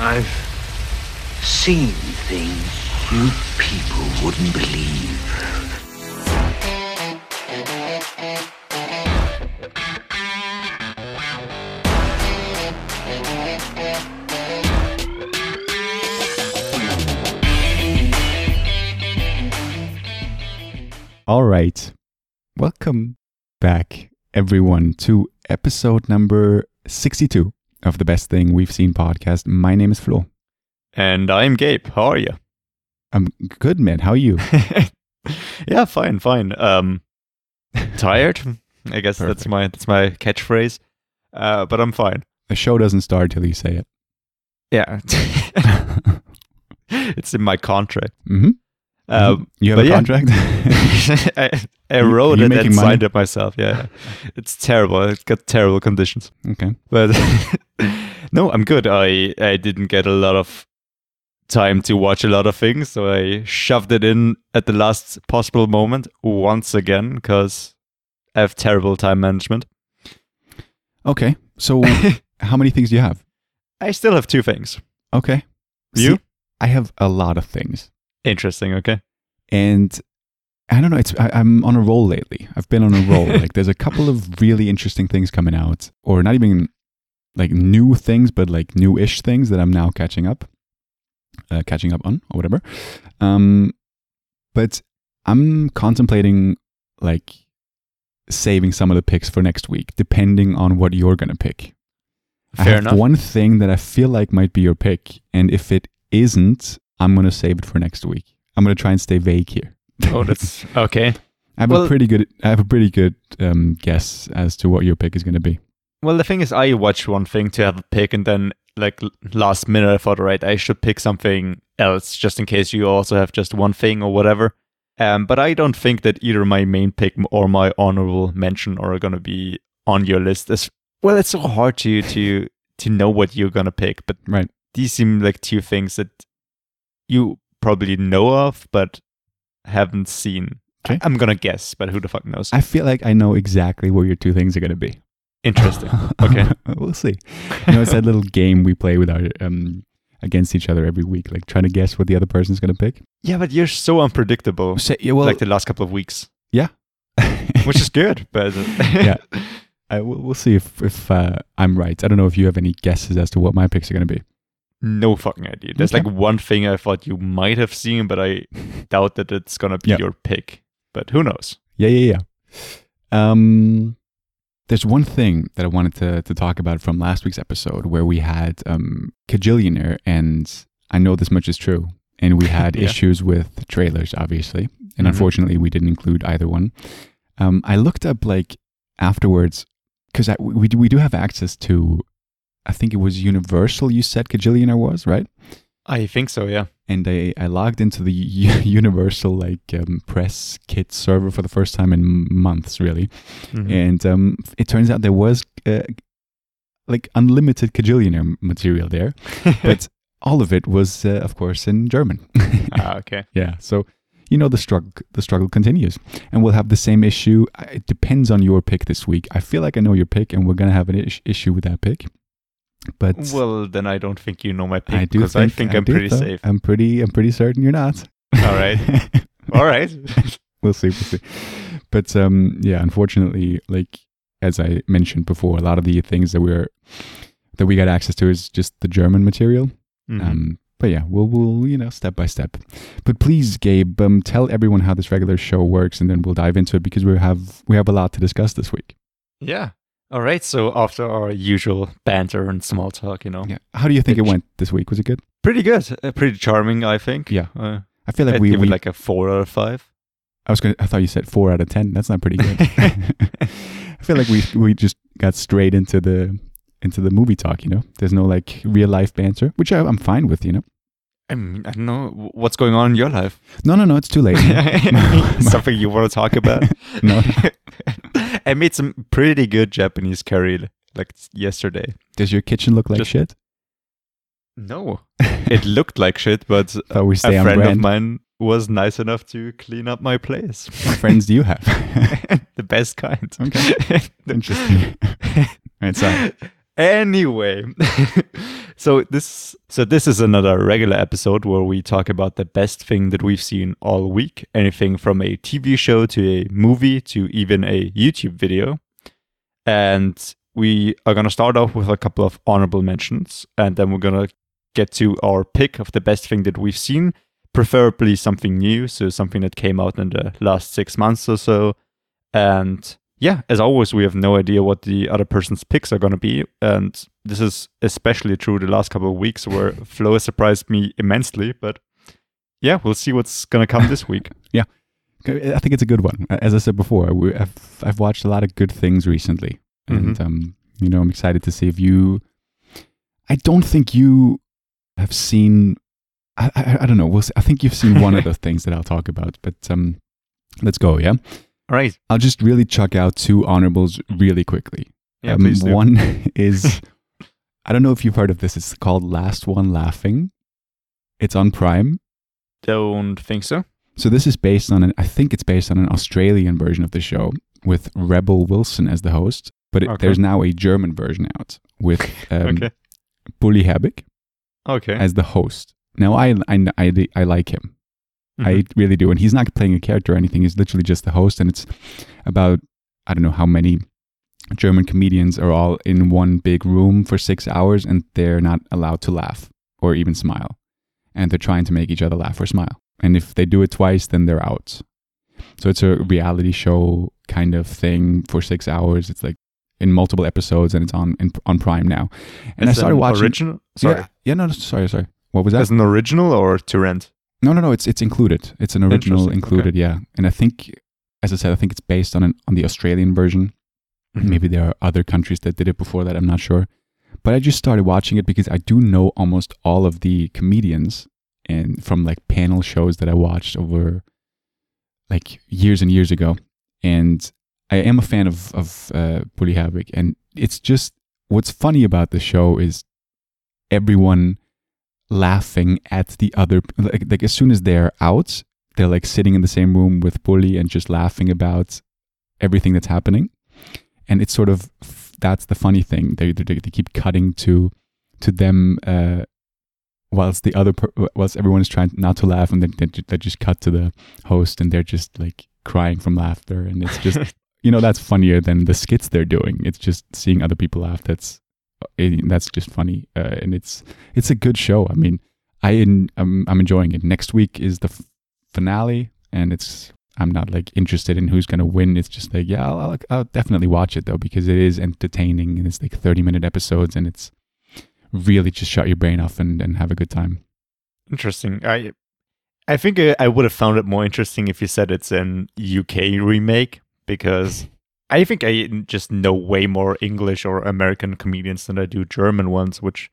I've seen things you people wouldn't believe. All right. Welcome back, everyone, to episode number 62 of the Best Thing We've Seen podcast. My name is Flo. And I'm Gabe. How are you? I'm good, man. How are you? yeah, fine, fine. Um, tired. I guess that's my that's my catchphrase. Uh, but I'm fine. The show doesn't start till you say it. Yeah, it's in my contract. hmm Um, you have a yeah. contract? I, I wrote it and money? signed it myself. Yeah, it's terrible. It's got terrible conditions. okay. But no, I'm good. I I didn't get a lot of time to watch a lot of things, so I shoved it in at the last possible moment once again because I have terrible time management. Okay. So, how many things do you have? I still have two things. Okay. You? See, I have a lot of things. Interesting. Okay. And I don't know. It's I, I'm on a roll lately. I've been on a roll. like there's a couple of really interesting things coming out, or not even like new things, but like new-ish things that I'm now catching up, uh, catching up on, or whatever. Um, but I'm contemplating like saving some of the picks for next week, depending on what you're gonna pick. I Fair have enough. one thing that I feel like might be your pick, and if it isn't, I'm gonna save it for next week. I'm gonna try and stay vague here. oh, that's okay. I have Well- a pretty good. I have a pretty good um, guess as to what your pick is going to be. Well, the thing is, I watch one thing to have a pick, and then like last minute, I thought, all right, I should pick something else just in case you also have just one thing or whatever. Um, but I don't think that either my main pick or my honorable mention are gonna be on your list. As well, it's so hard to to to know what you're gonna pick. But Right. these seem like two things that you probably know of, but haven't seen. Okay. I'm gonna guess, but who the fuck knows? I feel like I know exactly where your two things are going to be. Interesting. Okay. we'll see. You know, it's that little game we play with our um, against each other every week, like trying to guess what the other person's going to pick. Yeah, but you're so unpredictable. Say, yeah, well, like the last couple of weeks, yeah, which is good. But yeah. I, we'll, we'll see if if uh, I'm right. I don't know if you have any guesses as to what my picks are going to be. No fucking idea. There's Okay. like one thing I thought you might have seen, but I doubt that it's gonna be Yeah. your pick. But who knows? Yeah, yeah, yeah. Um, there's one thing that I wanted to to talk about from last week's episode where we had um Kajillionaire, and I know this much is true, and we had Yeah. issues with trailers, obviously, and Mhm. unfortunately we didn't include either one. Um, I looked up like afterwards because we do, we do have access to. I think it was Universal. You said Kajillionaire was right I think so. Yeah. and I, I logged into the U- Universal like um, press kit server for the first time in months, really. Mhm. And um, it turns out there was uh, like unlimited Kajillionaire material there, but all of it was, uh, of course, in German. ah, okay. yeah, so you know the struggle the struggle continues, and we'll have the same issue. It depends on your pick this week. I feel like I know your pick, and we're gonna have an is- issue with that pick. But Well, then I don't think you know my pick I do because think, I think I'm do, pretty though. safe. I'm pretty I'm pretty certain you're not. All right. All right. we'll see. We'll see. But um, yeah, unfortunately, like as I mentioned before, a lot of the things that we're that we got access to is just the German material. Mhm. Um, but yeah, we'll we'll you know step by step. But please, Gabe, um, tell everyone how this regular show works, and then we'll dive into it because we have we have a lot to discuss this week. yeah. All right. So after our usual banter and small talk, you know, Yeah. How do you think it Pitch. went this week? Was it good? pretty good, uh, pretty charming, I think. Yeah. Uh, I feel like I'd we, give we it like a four out of five. I was gonna. I thought you said four out of ten. That's not pretty good. I feel like we we just got straight into the into the movie talk. You know, there's no like real life banter, which I, I'm fine with. You know, I mean, I don't know what's going on in your life. no, no, no, it's too late. Something you want to talk about? no, I made some pretty good Japanese curry like yesterday. does your kitchen look like Just- shit? No, it looked like shit, but we stay a friend of mine was nice enough to clean up my place. What friends do you have? the best kind. Okay. Interesting. right, sorry. Anyway, so this so this is another regular episode where we talk about the best thing that we've seen all week. Anything from a TV show to a movie to even a YouTube video. And we are gonna start off with a couple of honorable mentions, and then we're gonna get to our pick of the best thing that we've seen, preferably something new, so something that came out in the last six months or so. And yeah, as always, we have no idea what the other person's picks are going to be. And this is especially true the last couple of weeks where Flo has surprised me immensely. But yeah, we'll see what's going to come this week. yeah. I think it's a good one. As I said before, I've, I've watched a lot of good things recently. And, mm-hmm. um, you know, I'm excited to see if you. I don't think you have seen. I, I, I don't know. We'll see. I think you've seen one of the things that I'll talk about. But um, let's go, yeah? All right. I'll just really chuck out two honorables really quickly. Yeah, um, please do. One is I don't know if you've heard of this. It's called Last One Laughing. It's on Prime. Don't think so. So this is based on an I think it's based on an Australian version of the show with Rebel Wilson as the host, but it, okay. there's now a German version out with um, okay. Bully Herbig okay. as the host. Now I, I I I like him. Mm-hmm. I really do. And he's not playing a character or anything. He's literally just the host. And it's about, I don't know how many German comedians are all in one big room for six hours and they're not allowed to laugh or even smile. And they're trying to make each other laugh or smile. And if they do it twice, then they're out. So it's a reality show kind of thing for six hours. It's like in multiple episodes and it's on in, on Prime now. And I started watching. Original? Sorry. Yeah, yeah, no, sorry, sorry. What was that? As an original or to rent? No, no, no. It's it's included. It's an original included. Okay. Yeah, and I think, as I said, I think it's based on an, on the Australian version. Mm-hmm. Maybe there are other countries that did it before that. I'm not sure, but I just started watching it because I do know almost all of the comedians and from like panel shows that I watched over like years and years ago, and I am a fan of of uh, Bully Herbig, and it's just what's funny about the show is everyone laughing at the other like, like as soon as they're out they're like sitting in the same room with bully and just laughing about everything that's happening and it's sort of that's the funny thing they they, they keep cutting to to them uh whilst the other per- whilst everyone is trying not to laugh and then they, they just cut to the host and they're just like crying from laughter and it's just you know that's funnier than the skits they're doing it's just seeing other people laugh that's it, that's just funny, uh, and it's it's a good show. I mean, I in, I'm I'm enjoying it. Next week is the f- finale, and it's I'm not like interested in who's gonna win. It's just like yeah, I'll, I'll, I'll definitely watch it though because it is entertaining and it's like 30 minute episodes and it's really just shut your brain off and, and have a good time. Interesting. I I think I would have found it more interesting if you said it's an UK remake because I think I just know way more English or American comedians than I do German ones, which,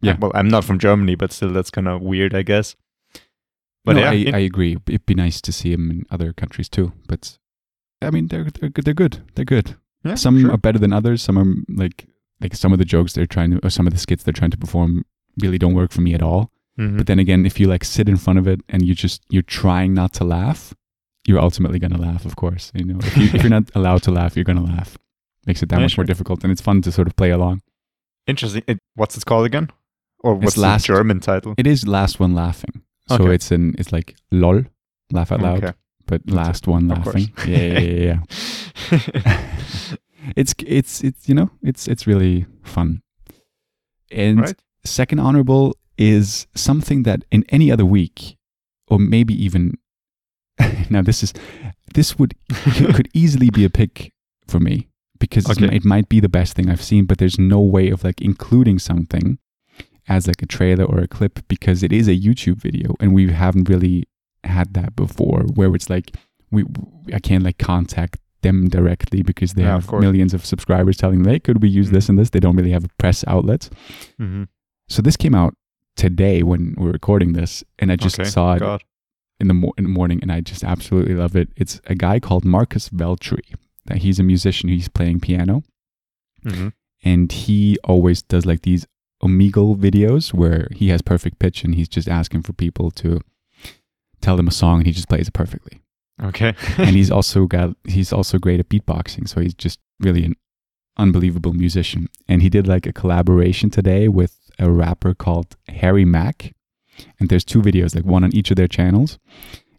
yeah, well, I'm not from Germany, but still, that's kind of weird, I guess. But no, yeah, I, it, I agree. It'd be nice to see them in other countries too. But I mean, they're they're good. They're good. They're good. Yeah, some sure. are better than others. Some are like like some of the jokes they're trying to, or some of the skits they're trying to perform, really don't work for me at all. Mm-hmm. But then again, if you like sit in front of it and you just you're trying not to laugh, you're ultimately going to laugh, of course. You know, if, you, if you're not allowed to laugh, you're going to laugh. Makes it that yeah, much sure. more difficult, and it's fun to sort of play along. Interesting. It, what's it called again? Or what's it's the last, German title? It is last one laughing. So okay. it's in it's like lol, laugh out loud, okay. but last one laughing. yeah, yeah, yeah. yeah. it's it's it's you know it's it's really fun. And right. second honorable is something that in any other week, or maybe even now this is this would could easily be a pick for me because okay. it might be the best thing I've seen, but there's no way of like including something as like a trailer or a clip because it is a YouTube video and we haven't really had that before where it's like we I can't like contact them directly because they yeah, have of millions of subscribers telling them, hey, could we use mm-hmm. this and this? They don't really have a press outlet. Mm-hmm. So this came out today when we're recording this, and I just okay. saw it God in the, mo- in the morning, and I just absolutely love it. It's a guy called Marcus Veltri. That he's a musician. He's playing piano, mm-hmm. and he always does like these Omegle videos where he has perfect pitch, and he's just asking for people to tell him a song, and he just plays it perfectly. Okay. and he's also got he's also great at beatboxing, so he's just really an unbelievable musician. And he did like a collaboration today with a rapper called Harry Mack, and there's two videos, like one on each of their channels,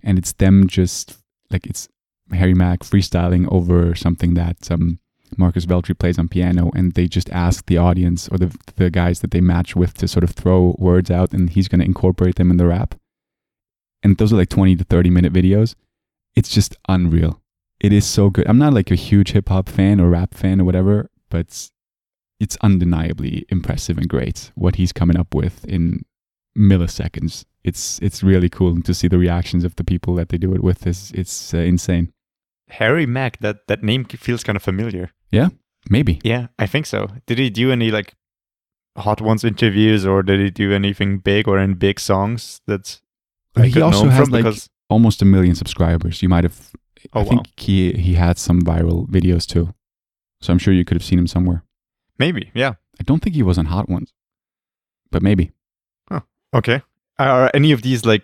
and it's them just like it's Harry Mack freestyling over something that um, Marcus Veltri plays on piano, and they just ask the audience or the the guys that they match with to sort of throw words out, and he's going to incorporate them in the rap. And those are like 20 to 30 minute videos. It's just unreal. It is so good. I'm not like a huge hip hop fan or rap fan or whatever, but it's, undeniably impressive and great what he's coming up with in milliseconds. It's it's really cool to see the reactions of the people that they do it with. It's it's uh, insane. Harry Mack, that that name feels kind of familiar. Yeah, maybe. Yeah, I think so. Did he do any like Hot Ones interviews, or did he do anything big or in big songs? That's I he also has like because almost a million subscribers. You might have. Oh, I think he he had some viral videos too, so I'm sure you could have seen him somewhere. maybe, yeah. I don't think he was on Hot Ones, but maybe. Okay. Are any of these like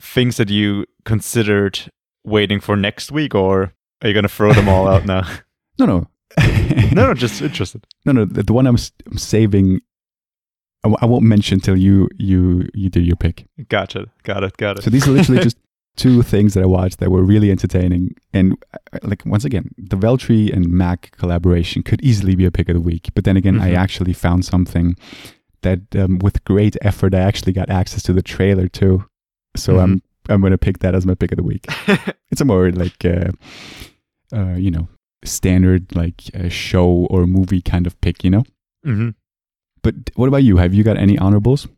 things that you considered waiting for next week, or are you gonna throw them all out now? No, no, no, no, just interested. no, no. The, the one I'm, I'm saving, I, w- I won't mention till you you you do your pick. Gotcha. Got it. Got it. So these are literally just two things that I watched that were really entertaining. And uh, like once again, the Veltri and Mack collaboration could easily be a pick of the week. But then again, I Mhm. actually found something that um, with great effort, I actually got access to the trailer too. So I'm I'm going to pick that as my pick of the week. It's a more like uh, uh, you know standard like uh, show or movie kind of pick, you know. Mm-hmm. But what about you? Have you got any honorables?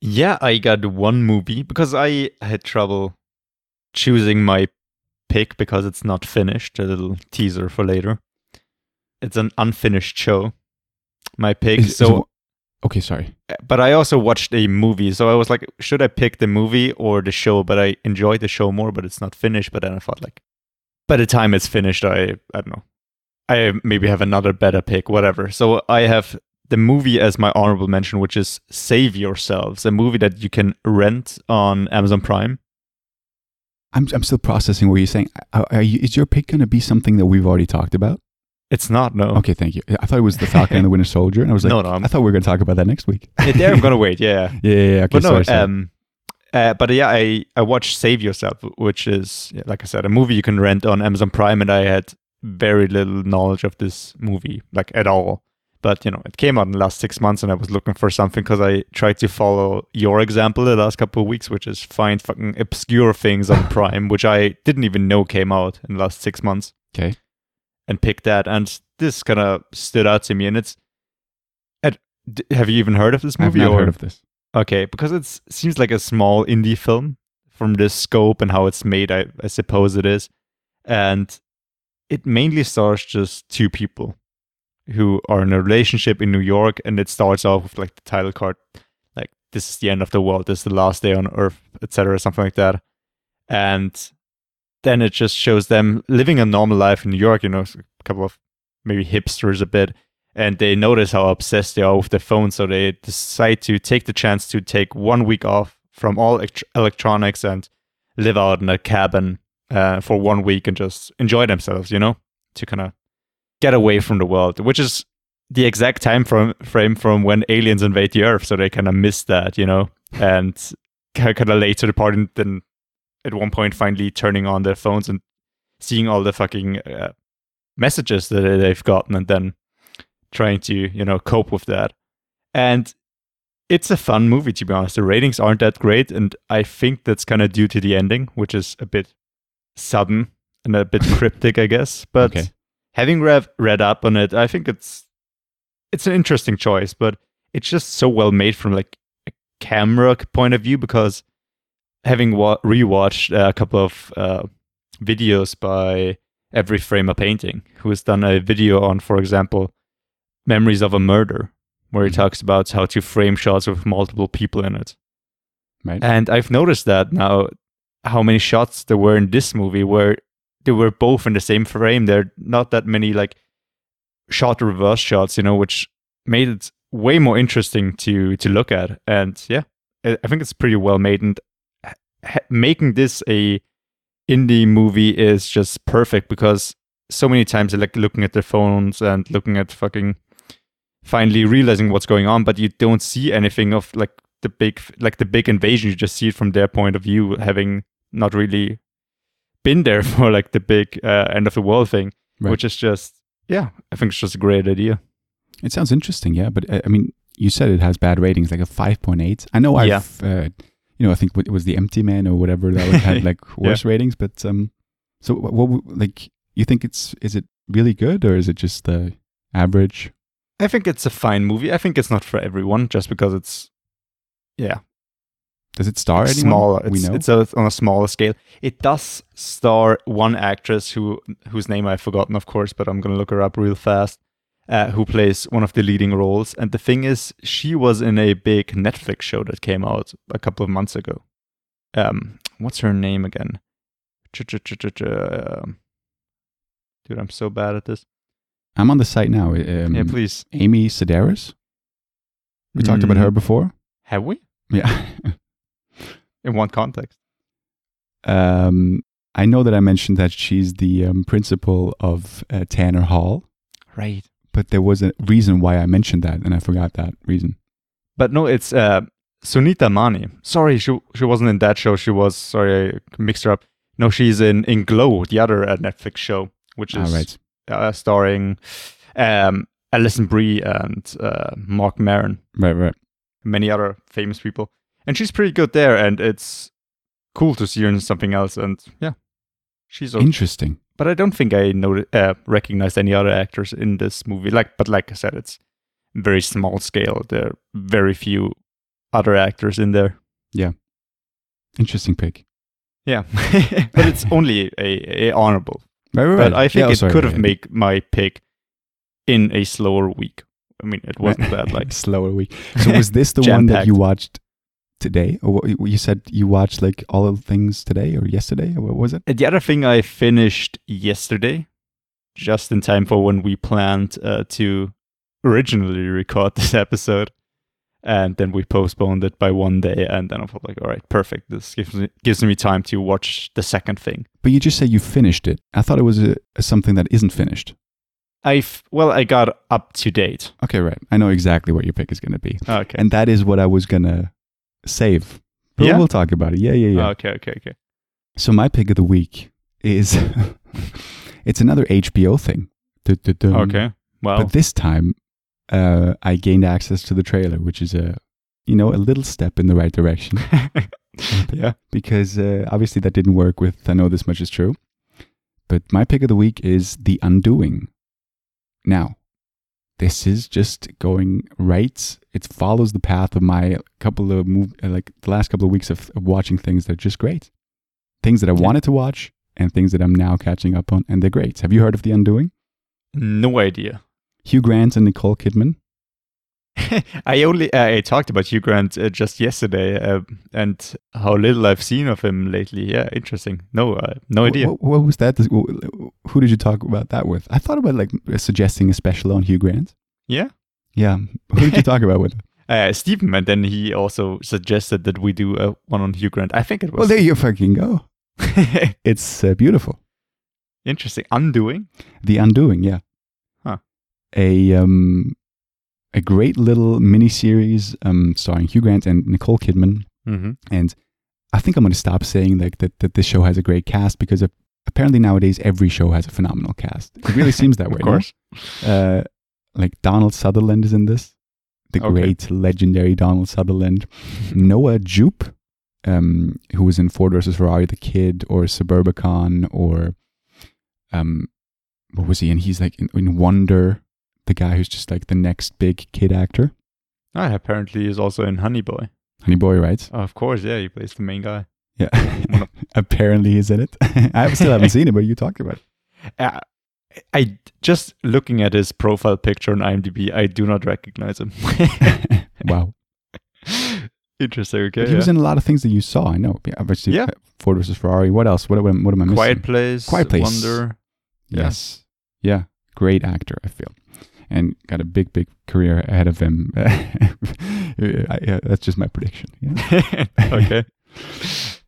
Yeah, I got one movie because I had trouble choosing my pick because it's not finished. A little teaser for later. It's an unfinished show. My pick. Is- so, okay, sorry. Uh, but I also watched a movie. So I was like, should I pick the movie or the show? But I enjoyed the show more, but it's not finished. But then I thought, like, by the time it's finished, I I don't know. I maybe have another better pick, whatever. So I have the movie as my honorable mention, which is Save Yourselves, a movie that you can rent on Amazon Prime. I'm I'm still processing what you're saying. Are, are you, is your pick going to be something that we've already talked about? It's not, no. Okay, thank you. I thought it was the Falcon and the Winter Soldier, and I was like, No, no, I'm- I thought we were going to talk about that next week. Yeah, there I'm gonna wait, yeah. Yeah, yeah, yeah. Okay, but no, sorry, sorry. um, uh, but yeah, I I watched Save Yourself, which is yeah, like I said, a movie you can rent on Amazon Prime, and I had very little knowledge of this movie, like at all. But you know, it came out in the last six months, and I was looking for something because I tried to follow your example the last couple of weeks, which is find fucking obscure things on Prime, which I didn't even know came out in the last six months okay. And pick that. And this kind of stood out to me. And it's, at, have you even heard of this movie? I've not or? heard of this. Okay, because it seems like a small indie film from the scope and how it's made. I, I suppose it is, and it mainly stars just two people who are in a relationship in New York, and it starts off with like the title card, like "This is the end of the world. This is the last day on Earth," etc., something like that, and then it just shows them living a normal life in New York. You know, a couple of maybe hipsters a bit, and they notice how obsessed they are with their phone, so they decide to take the chance to take one week off from all elect- electronics and live out in a cabin uh, for one week and just enjoy themselves. You know, to kind of get away from the world, which is the exact time from frame from when aliens invade the Earth, so they kind of miss that. You know, and kind of late to the party, then at one point finally turning on their phones and seeing all the fucking uh, messages that they've gotten and then trying to you know cope with that. And it's a fun movie to be honest. The ratings aren't that great and i think that's kind of due to the ending which is a bit sudden and a bit cryptic i guess. But Okay. having read, read up on it i think it's it's an interesting choice but it's just so well made from like a camera point of view because having wa- rewatched a couple of uh, videos by every frame a painting who has done a video on for example memories of a murder where he Mhm. talks about how to frame shots with multiple people in it Right. and i've noticed that now how many shots there were in this movie where they were both in the same frame there are not that many like shot reverse shots you know which made it way more interesting to to look at and yeah i think it's pretty well made and making this a indie movie is just perfect because so many times like looking at their phones and looking at fucking finally realizing what's going on, but you don't see anything of like the big like the big invasion. You just see it from their point of view, having not really been there for like the big uh, end of the world thing, Right. which is just yeah, I think it's just a great idea. It sounds interesting, yeah. But uh, I mean, you said it has bad ratings, like a five point eight. I know Yeah. I've, uh, you know, I think it was the Empty Man or whatever that had like worse ratings. But um, so what, what like you think it's is it really good or is it just uh, average? I think it's a fine movie. I think it's not for everyone just because it's yeah Does it star anyone smaller. we It's, know? it's a, on a smaller scale. It does star one actress who whose name I've forgotten, of course, but I'm gonna look her up real fast. Uh, who plays one of the leading roles? And the thing is, she was in a big Netflix show that came out a couple of months ago. Um, what's her name again? Um, Dude, I'm so bad at this. I'm on the site now. Um, yeah, please. Amy Sedaris. We talked about her Mm, before. Have we? Yeah. In one context? um, I know that I mentioned that she's the um, principal of uh, Tanner Hall, Right. But there was a reason why I mentioned that, and I forgot that reason. But no, it's uh, Sunita Mani. Sorry, she she wasn't in that show. She was sorry, I mixed her up. No, she's in in Glow, the other uh, Netflix show, which Ah, is right. uh, starring um, Alison Brie and uh, Marc Maron, Right, right. many other famous people, and she's pretty good there. And it's cool to see her in something else. And yeah, she's. Okay. Interesting. But I don't think I know uh, recognized any other actors in this movie. Like, but like I said, it's very small scale. There are very few other actors in there. Yeah, interesting pick. Yeah, but it's only a, a honorable. Right, right, But right. I think Yeah, it sorry, could have made my pick in a slower week. I mean, it wasn't that like slower week. So was this the one that you watched today, or you said you watched like all of the things today or yesterday, or what was it? the other thing I finished yesterday, just in time for when we planned uh, to originally record this episode. And then we postponed it by one day, and then I thought like, all right, perfect. This gives me gives me time to watch the second thing. But you just say you finished it. I thought it was a, a something that isn't finished. I well, I got up to date. Okay, right. I know exactly what your pick is going to be, Okay. and that is what I was gonna save. But Yeah? we'll talk about it. Yeah, yeah, yeah. Okay. Okay. Okay. So my pick of the week is it's another HBO thing. Du-du-dum. Okay. Well, But this time, uh, I gained access to the trailer, which is a, you know, a little step in the right direction. yeah. because uh, obviously that didn't work with I know this much is true. But my pick of the week is The Undoing. Now, this is just going right. It follows the path of my couple of move, uh, like the last couple of weeks of, of watching things that are just great, things that I Yeah. wanted to watch, and things that I'm now catching up on, and they're great. Have you heard of The Undoing? No idea. Hugh Grant and Nicole Kidman. I only uh, I talked about Hugh Grant uh, just yesterday, uh, and how little I've seen of him lately. Yeah, interesting. No, uh, no idea. What, what was that? Who did you talk about that with? I thought about like suggesting a special on Hugh Grant. Yeah. Yeah. Who did you talk about with? Uh, Stephen, and then he also suggested that we do a one on Hugh Grant. I think it was. Well, there you fucking go. It's uh, beautiful. interesting. Undoing. The Undoing, yeah. Huh. A um, a great little miniseries um, starring Hugh Grant and Nicole Kidman. Mm-hmm. And I think I'm going to stop saying like that that this show has a great cast because uh, apparently nowadays every show has a phenomenal cast. It really seems that way. Of no? course. Uh, like Donald Sutherland is in this. The Okay. great legendary Donald Sutherland. Noah Jupe, um, who was in Ford versus Ferrari, The Kid, or Suburbicon, or um, what was he? And he's like in, in Wonder, the guy who's just like the next big kid actor. Ah, apparently he's also in Honey Boy. Honey Boy, right? Oh, of course, yeah, he plays the main guy. Yeah. Apparently he's in it. I still haven't seen it, but you talked about it. Uh, I just looking at his profile picture on IMDb, I do not recognize him. wow. Interesting. Okay. But he was in a lot of things that you saw. I know. Yeah, obviously, Yeah. uh, Ford versus Ferrari. What else? What, am- what am I missing? Quiet Place. Quiet Place. Wonder. Yeah. Yes. Yeah. Great actor, I feel. And got a big, big career ahead of him. That's just my prediction. Yeah. okay.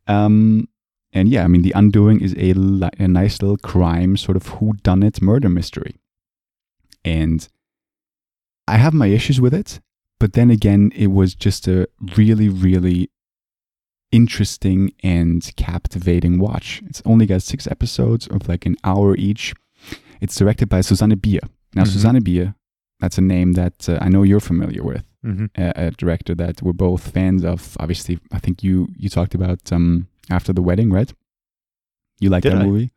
Um, and yeah, I mean, The Undoing is a, li- a nice little crime, sort of whodunit murder mystery. And I have my issues with it, but then again, it was just a really, really interesting and captivating watch. It's only got six episodes of like an hour each. It's directed by Susanne Bier. Now, Mhm. Susanne Bier, that's a name that uh, I know you're familiar with. hmm A, a director that we're both fans of. Obviously, I think you you talked about um, after the wedding, right? You liked Did that I? movie,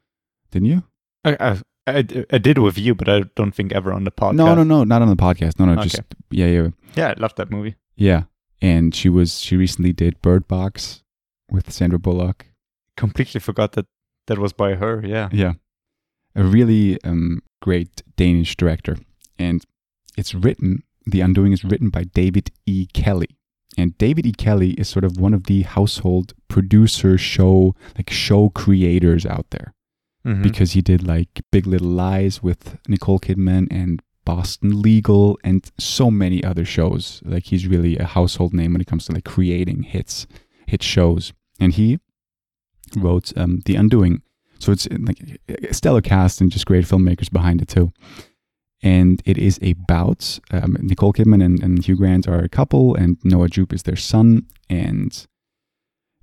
didn't you? I, I, I, I did with you, but I don't think ever on the podcast. No, no, no, not on the podcast. No, no, Okay. just yeah, yeah, Yeah, I loved that movie. yeah. And she was she recently did Bird Box with Sandra Bullock. Completely forgot that that was by her. Yeah. Yeah. A really um, great Danish director. And it's written, The Undoing is written by David E. Kelley. And David E. Kelley is sort of one of the household producer show, like show creators out there Mhm. because he did like Big Little Lies with Nicole Kidman and Boston Legal and so many other shows. Like he's really a household name when it comes to like creating hits, hit shows. And he wrote um, The Undoing. So it's uh, like a stellar cast and just great filmmakers behind it too. And it is about um, Nicole Kidman and, and Hugh Grant are a couple, and Noah Jupe is their son. And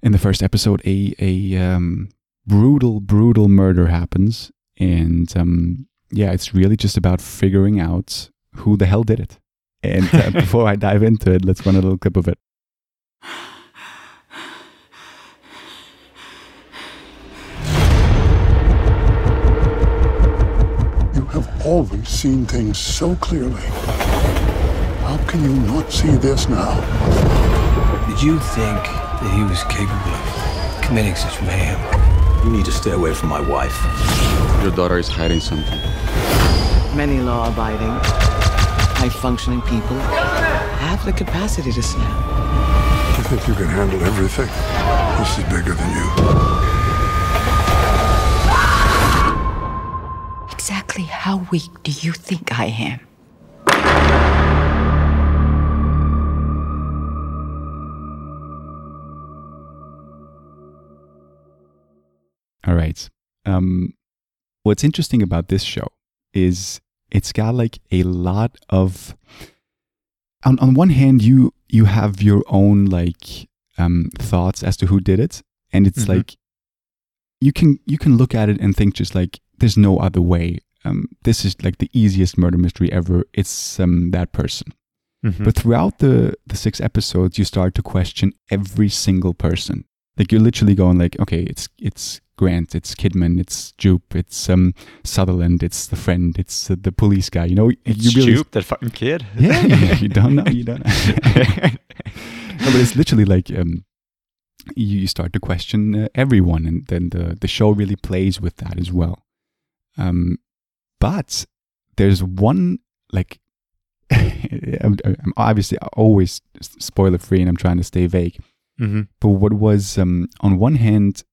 in the first episode, a a um, brutal, brutal murder happens, and um, yeah, it's really just about figuring out who the hell did it. And uh, before I dive into it, let's run a little clip of it. always seen things so clearly. How can you not see this now? Did you think that he was capable of committing such mayhem? You need to stay away from my wife. Your daughter is hiding something. Many law abiding, high functioning people have the capacity to snap. You think you can handle everything? This is bigger than you. Exactly how weak do you think I am? All right. Um, what's interesting about this show is it's got like a lot of. On on one hand, you you have your own like um, thoughts as to who did it, and it's Mhm. like you can you can look at it and think just like there's no other way. Um, this is like the easiest murder mystery ever. It's um, that person. Mhm. But throughout the the six episodes, you start to question every single person. Like you're literally going like, okay, it's it's Grant, it's Kidman, it's Jupe, it's um Sutherland, it's the friend, it's uh, the police guy. You know, It's you really Jupe, that fucking kid. yeah, you don't know, you don't. know. no, but it's literally like um, you you start to question uh, everyone, and then the the show really plays with that as well. Um, but there's one like I'm, I'm obviously always spoiler free, and I'm trying to stay vague. hmm But what was um, on one hand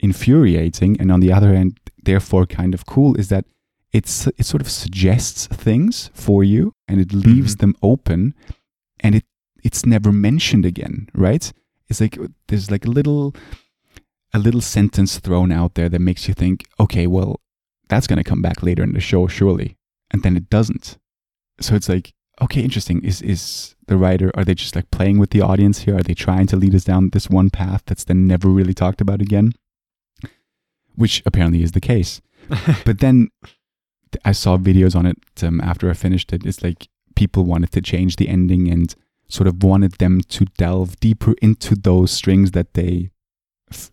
infuriating, and on the other hand, therefore kind of cool, is that it's it sort of suggests things for you, and it leaves Mhm. them open, and it it's never mentioned again, right? It's like there's like a little a little sentence thrown out there that makes you think, okay, well, that's gonna come back later in the show, surely, and then it doesn't. So it's like, okay, interesting. Is is the writer are they just like playing with the audience here? Are they trying to lead us down this one path that's then never really talked about again? Which apparently is the case. but then I saw videos on it um, after I finished it. It's like people wanted to change the ending and sort of wanted them to delve deeper into those strings that they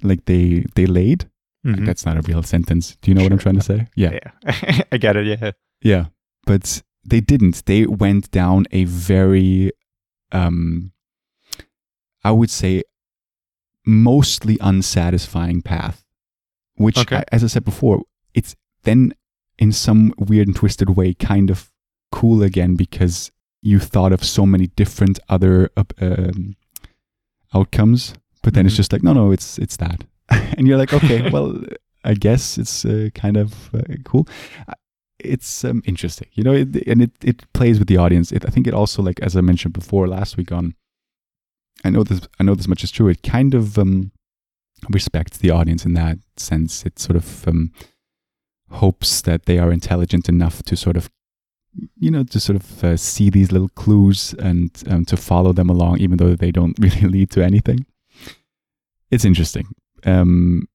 like they they laid. Mhm. That's not a real sentence. Do you know what I'm Sure. trying to say? Yeah. yeah. I get it. Yeah. Yeah, but they didn't. They went down a very, um, I would say, mostly unsatisfying path. Which, Okay. I- as I said before, it's then in some weird and twisted way kind of cool again because you thought of so many different other uh, um, outcomes, but then it's Mhm. just like, no, no, it's it's that, and you're like, okay, well, I guess it's uh, kind of uh, cool it's um, interesting, you know, it, and it, it plays with the audience. It, I think it also, like as I mentioned before last week on, I know this, I know this much is true. It kind of um, respects the audience in that sense. It sort of um, hopes that they are intelligent enough to sort of you know, to sort of uh, see these little clues and um, to follow them along, even though they don't really lead to anything. It's interesting. Um,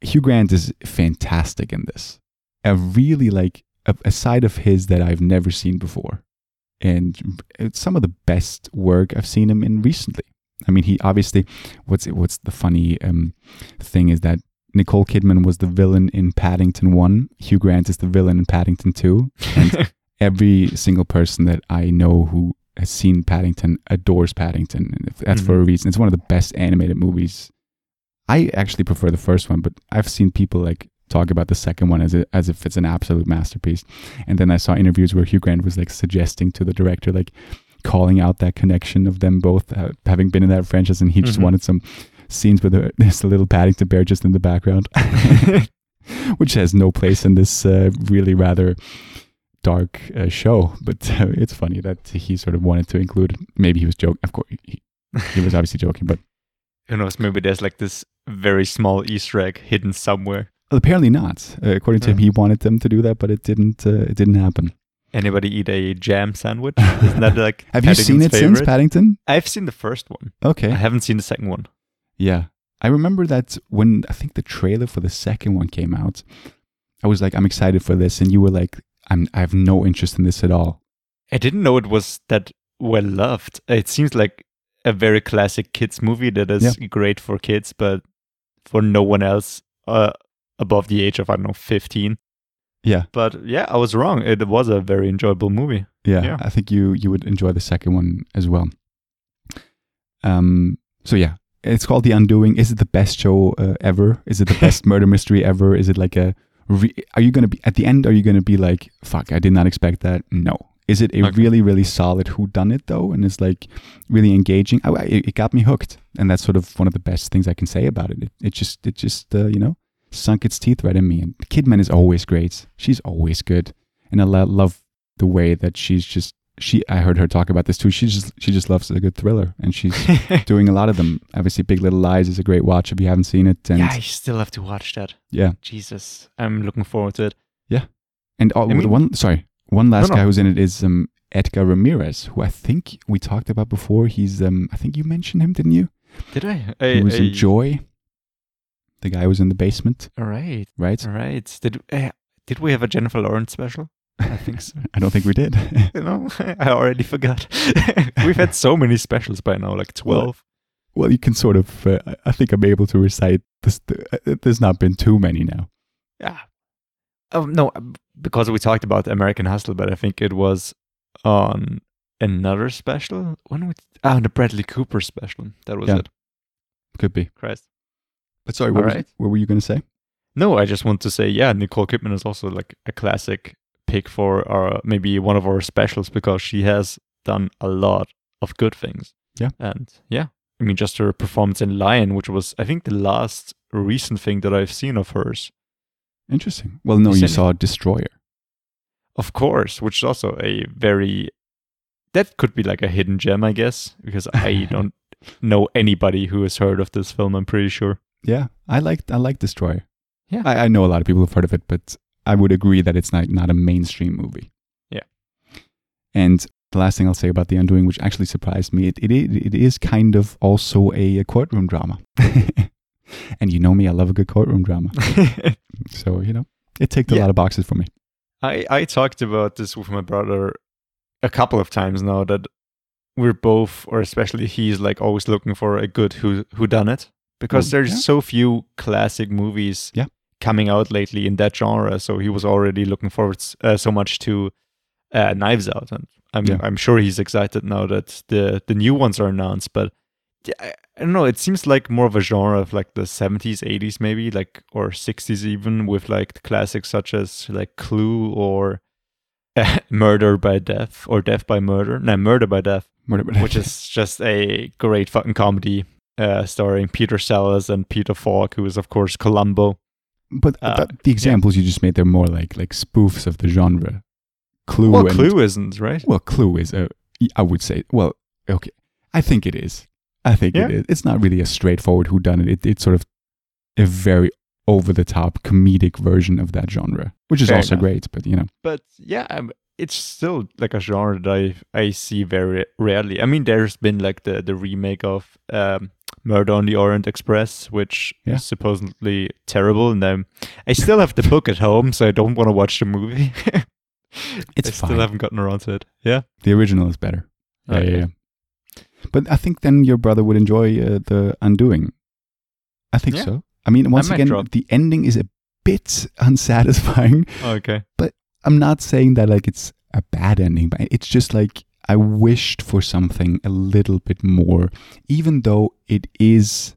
Hugh Grant is fantastic in this. A really like a, a side of his that I've never seen before, and it's some of the best work I've seen him in recently. I mean, he obviously what's what's the funny um, thing is that Nicole Kidman was the villain in Paddington One. Hugh Grant is the villain in Paddington Two, and every single person that I know who has seen Paddington adores Paddington, and that's for a reason. It's one of the best animated movies. I actually prefer the first one, but I've seen people like talk about the second one as, a, as if it's an absolute masterpiece. And then I saw interviews where Hugh Grant was like suggesting to the director, like calling out that connection of them both uh, having been in that franchise, and he just Mhm. wanted some scenes with a little Paddington bear just in the background, which has no place in this uh, really rather dark uh, show. But uh, it's funny that he sort of wanted to include. Maybe he was joking. Of course, he, he was obviously joking, but Who knows? Maybe there's like this very small Easter egg hidden somewhere. apparently not. Uh, according to him, he wanted them to do that, but it didn't. Uh, it didn't happen. Anybody eat a jam sandwich? Isn't that like Have you seen it Paddington's since? Paddington? I've seen the first one. Okay. I haven't seen the second one. Yeah. I remember that when I think the trailer for the second one came out, I was like, I'm excited for this. And you were like, I'm, I have no interest in this at all. I didn't know it was that well loved. It seems like a very classic kids movie that is great for kids, but for no one else uh, above the age of I don't know fifteen. Yeah. But yeah, I was wrong. It was a very enjoyable movie. Yeah. Yeah. I think you, you would enjoy the second one as well. Um, so yeah, it's called The Undoing. Is it the best show uh, ever? Is it the best murder mystery ever? Is it like a, re- are you going to be, at the end, are you going to be like, fuck, I did not expect that? No. Is it a Okay. really, really solid who done it though? And it's like really engaging. It, it got me hooked. And that's sort of one of the best things I can say about it. It, it just, it just, uh, you know, sunk its teeth right in me. And Kidman is always great. She's always good. And I lo- love the way that she's just, she, I heard her talk about this too. She just, she just loves a good thriller and she's doing a lot of them. Obviously, Big Little Lies is a great watch if you haven't seen it. And yeah, I still have to watch that. yeah. Jesus, I'm looking forward to it. Yeah, and oh, I mean- one, sorry, one last No, no. guy who's in it is um, Edgar Ramirez, who I think we talked about before. He's, um, I think you mentioned him, didn't you? Did I? He I, was I- in Joy. The guy was in the basement, All right, right? all right. Did uh, did we have a Jennifer Lawrence special? I think so. I don't think we did. you know, I already forgot. We've had so many specials by now, like twelve. well, you can sort of. Uh, I- I think I'm able to recite this. Uh, there's not been too many now. Yeah. Oh no, because we talked about American Hustle, but I think it was on another special. When we ah, the Bradley Cooper special. That was Yeah. it. Could be. Christ. But sorry, what, was, Alright. what were you going to say? No, I just want to say, yeah, Nicole Kidman is also like a classic pick for our maybe one of our specials because she has done a lot of good things. Yeah. And yeah, I mean, just her performance in Lion, which was, I think, the last recent thing that I've seen of hers. Interesting. Well, no, You saw Destroyer. Of course, which is also a very, that could be like a hidden gem, I guess, because I don't know anybody who has heard of this film, I'm pretty sure. Yeah, I like I like Destroyer. Yeah. I, I know a lot of people have heard of it, but I would agree that it's not not a mainstream movie. Yeah. And the last thing I'll say about The Undoing, which actually surprised me, it it, it is kind of also a, a courtroom drama. and you know me, I love a good courtroom drama. so you know, it ticked a Yeah. lot of boxes for me. I, I talked about this with my brother a couple of times now that we're both, or especially he's like always looking for a good who who done it because there's yeah. so few classic movies Yeah. coming out lately in that genre. So he was already looking forward uh, so much to uh, Knives Out, and I'm Yeah. I'm sure he's excited now that the the new ones are announced. But I, don't know. It seems like more of a genre of like the 70s, 80s, maybe like or 60s even, with like classics such as like Clue or Murder by Death or Death by Murder. No, Murder by Death, which is just a great fucking comedy uh, starring Peter Sellers and Peter Falk, who is of course Columbo. But, Uh, but the examples you just made, they're more like like spoofs of the genre. Clue Well, and Clue isn't right. Well, Clue is a. I would say. Well, okay. I think it is. I think Yeah. is. It's not really a straightforward whodunit. It, it's sort of a very over the top comedic version of that genre, which is Fair also enough. great. But you know, But yeah, I'm, it's still like a genre that I I see very rarely. I mean, there's been like the the remake of um, Murder on the Orient Express, which Yeah. is supposedly terrible, and um, I still have the book at home, so I don't want to watch the movie. It's I fine. still haven't gotten around to it. Yeah. The original is better. Yeah, yeah, yeah. But I think then your brother would enjoy uh, the Undoing. I think Yeah. so. I mean, once might again, drop. the ending is a bit unsatisfying. Okay. But I'm not saying that like it's a bad ending, but it's just like I wished for something a little bit more, even though it is,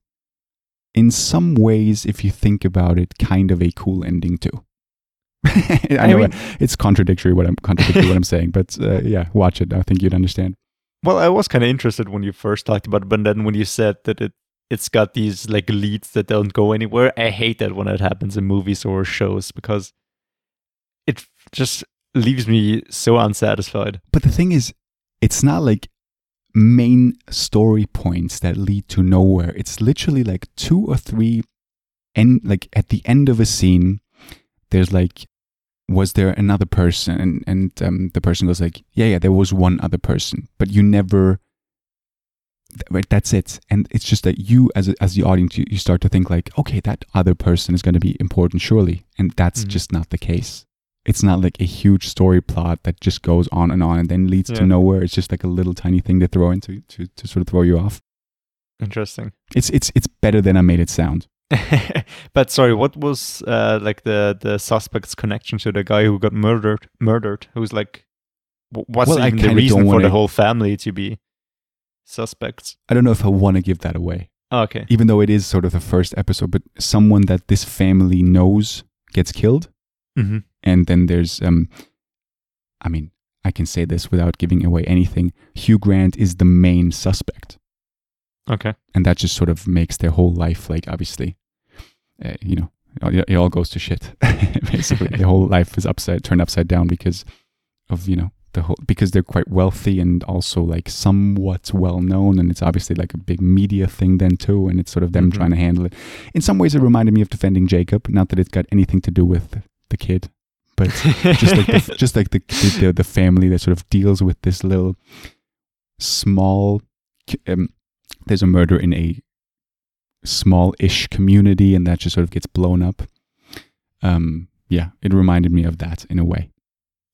in some ways, if you think about it, kind of a cool ending too. I I know mean- it's contradictory what I'm contradictory what I'm saying, but uh, yeah, watch it. I think you'd understand. Well, I was kind of interested when you first talked about it, but then when you said that it it's got these like leads that don't go anywhere, I hate that when it happens in movies or shows because it just leaves me so unsatisfied. But the thing is, it's not like main story points that lead to nowhere. It's literally like two or three, and like at the end of a scene, there's like, was there another person? And and um, the person goes like, yeah, yeah, there was one other person, but you never. Right, that's it, and it's just that you, as a, as the audience, you, you start to think like, okay, that other person is going to be important, surely, and that's Mhm. just not the case it's not like a huge story plot that just goes on and on and then leads to nowhere. It's just like a little tiny thing to throw into to, to sort of throw you off. Interesting. It's it's it's better than I made it sound. but sorry, what was uh, like the the suspect's connection to the guy who got murdered? Murdered? Who's like, what's Well, even the reason for the wanna- whole family to be suspects? I don't know if I want to give that away, Oh, okay. even though it is sort of the first episode. But someone that this family knows gets killed, hmm and then there's um, I mean, I can say this without giving away anything. Hugh Grant is the main suspect. Okay. and that just sort of makes their whole life like obviously uh, you know it, all goes to shit. Basically their whole life is upside turned upside down because of you know the whole because they're quite wealthy and also like somewhat well known and it's obviously like a big media thing then too. And it's sort of them Mhm. trying to handle it. In some ways it reminded me of defending jacob. Not that it's got anything to do with the kid but just like the, just like the, the the the family that sort of deals with this little small um, there's a murder in a small-ish community and that just sort of gets blown up um yeah it reminded me of that in a way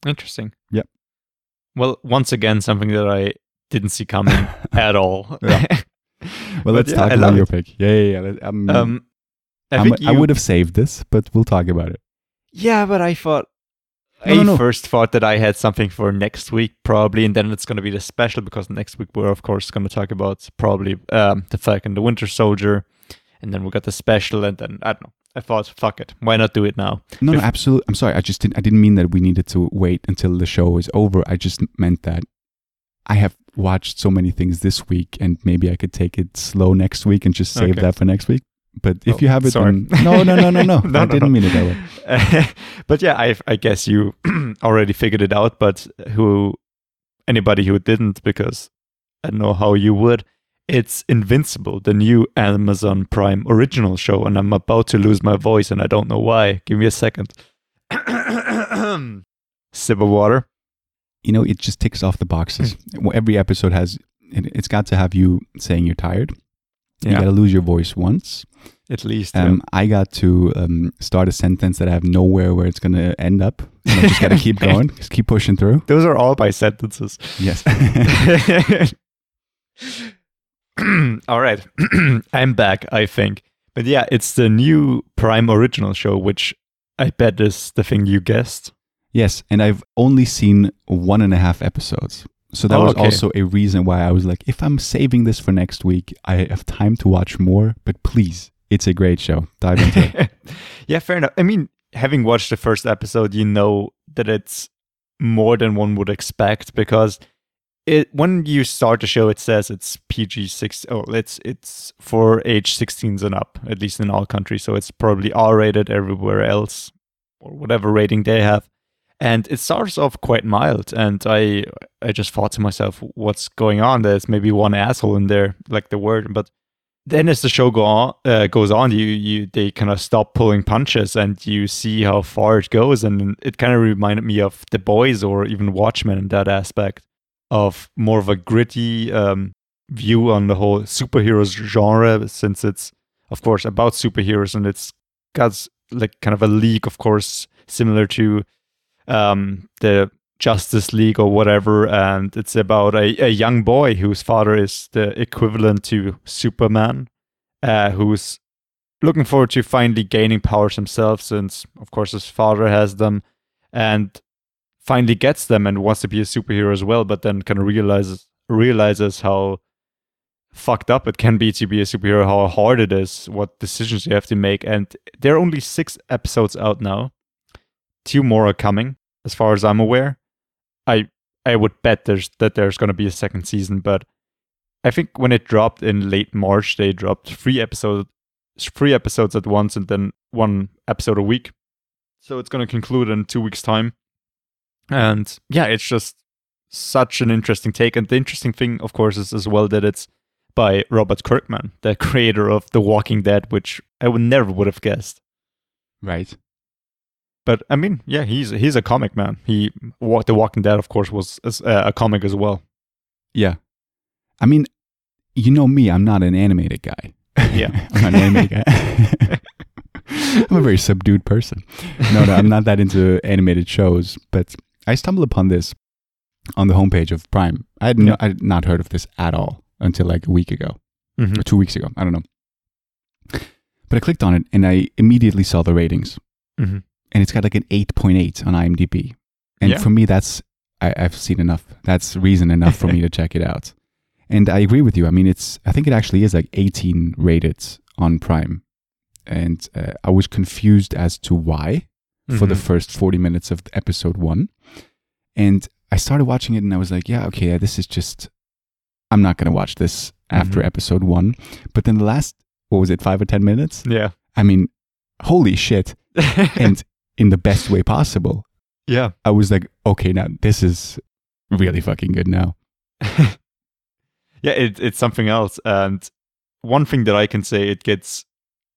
Interesting. Yep. Well, once again, something that I didn't see coming at all. Yeah. well let's yeah, talk I about your it. pick yeah yeah, yeah um, Um, I think I would have saved this but we'll talk about it Yeah, but I thought No, I no, no. first thought that I had something for next week, probably, and then it's going to be the special because next week we're of course going to talk about probably um, the Falcon, the Winter Soldier, and then we got the special, and then I don't know. I thought, fuck it, why not do it now? no no absolutely i'm sorry i just didn't i didn't mean that we needed to wait until the show is over i just meant that i have watched so many things this week and maybe i could take it slow next week and just save Okay. that for next week but if Oh, you have it sorry. then no no no no no, No, i no, didn't no. mean it that way but yeah, I, I guess you already figured it out. But who, anybody who didn't, because I don't know how you would. It's Invincible, the new Amazon Prime original show, and I'm about to lose my voice, and I don't know why. Give me a second. Sip of water. you know, it just ticks off the boxes. Hmm. Every episode has, it, it's got to have you saying you're tired. You got to lose your voice once. At least. yeah. Um, I got to um, start a sentence that I have nowhere where it's going to end up. And I just got to keep going, just keep pushing through. Those are all my sentences. Yes. All right. I'm back, I think. But yeah, it's the new Prime original show, which I bet is the thing you guessed. yes. And I've only seen one and a half episodes. So that Oh, was okay. also a reason why I was like, if I'm saving this for next week, I have time to watch more. But please, it's a great show. Dive into it. yeah, fair enough. I mean, having watched the first episode, you know that it's more than one would expect because it when you start the show, it says it's PG six. Oh, it's it's for age 16s and up, at least in all countries. So it's probably R rated everywhere else, or whatever rating they have. And it starts off quite mild, and I I just thought to myself, what's going on? There's maybe one asshole in there, like the word, but then as the show go on, uh, goes on, you you they kind of stop pulling punches and you see how far it goes, and it kind of reminded me of The Boys or even Watchmen in that aspect of more of a gritty um, view on the whole superheroes genre, since it's of course about superheroes and it's got like kind of a league, of course, similar to um, the Justice League or whatever, and it's about a, a young boy whose father is the equivalent to Superman, uh, who's looking forward to finally gaining powers himself, since of course his father has them, and finally gets them and wants to be a superhero as well, but then kind of realizes realizes how fucked up it can be to be a superhero, how hard it is, what decisions you have to make, and there are only six episodes out now. Two more are coming, as far as I'm aware I I would bet there's that there's going to be a second season, but I think when it dropped in late March, they dropped three episodes, three episodes at once, and then one episode a week. So it's going to conclude in two weeks' time, and yeah, it's just such an interesting take. And the interesting thing, of course, is as well that it's by Robert Kirkman, the creator of The Walking Dead, which I would never would have guessed. Right. But I mean, yeah, he's he's a comic man. He The Walking Dead, of course, was uh, a comic as well. Yeah, I mean, you know me, I'm not an animated guy. Yeah, I'm not an animated guy. I'm a very subdued person. No, no, I'm not that into animated shows. But I stumbled upon this on the homepage of Prime. I had, no, I had not heard of this at all until like a week ago mm-hmm. or two weeks ago. I don't know. But I clicked on it and I immediately saw the ratings. Mm-hmm and it's got like an 8.8 on IMDb. And Yeah. for me, that's, I, I've seen enough. That's reason enough for me to check it out. And I agree with you. I mean, it's, I think it actually is like 18 rated on Prime. And uh, I was confused as to why for the Mhm. first 40 minutes of episode one. And I started watching it and I was like, yeah, okay, this is just, I'm not going to watch this after Mhm. episode one. But then the last, what was it, five or 10 minutes? Yeah. I mean, holy shit. And in the best way possible. yeah. I was like, okay, now this is really fucking good now. yeah, it, it's something else. And one thing that I can say, it gets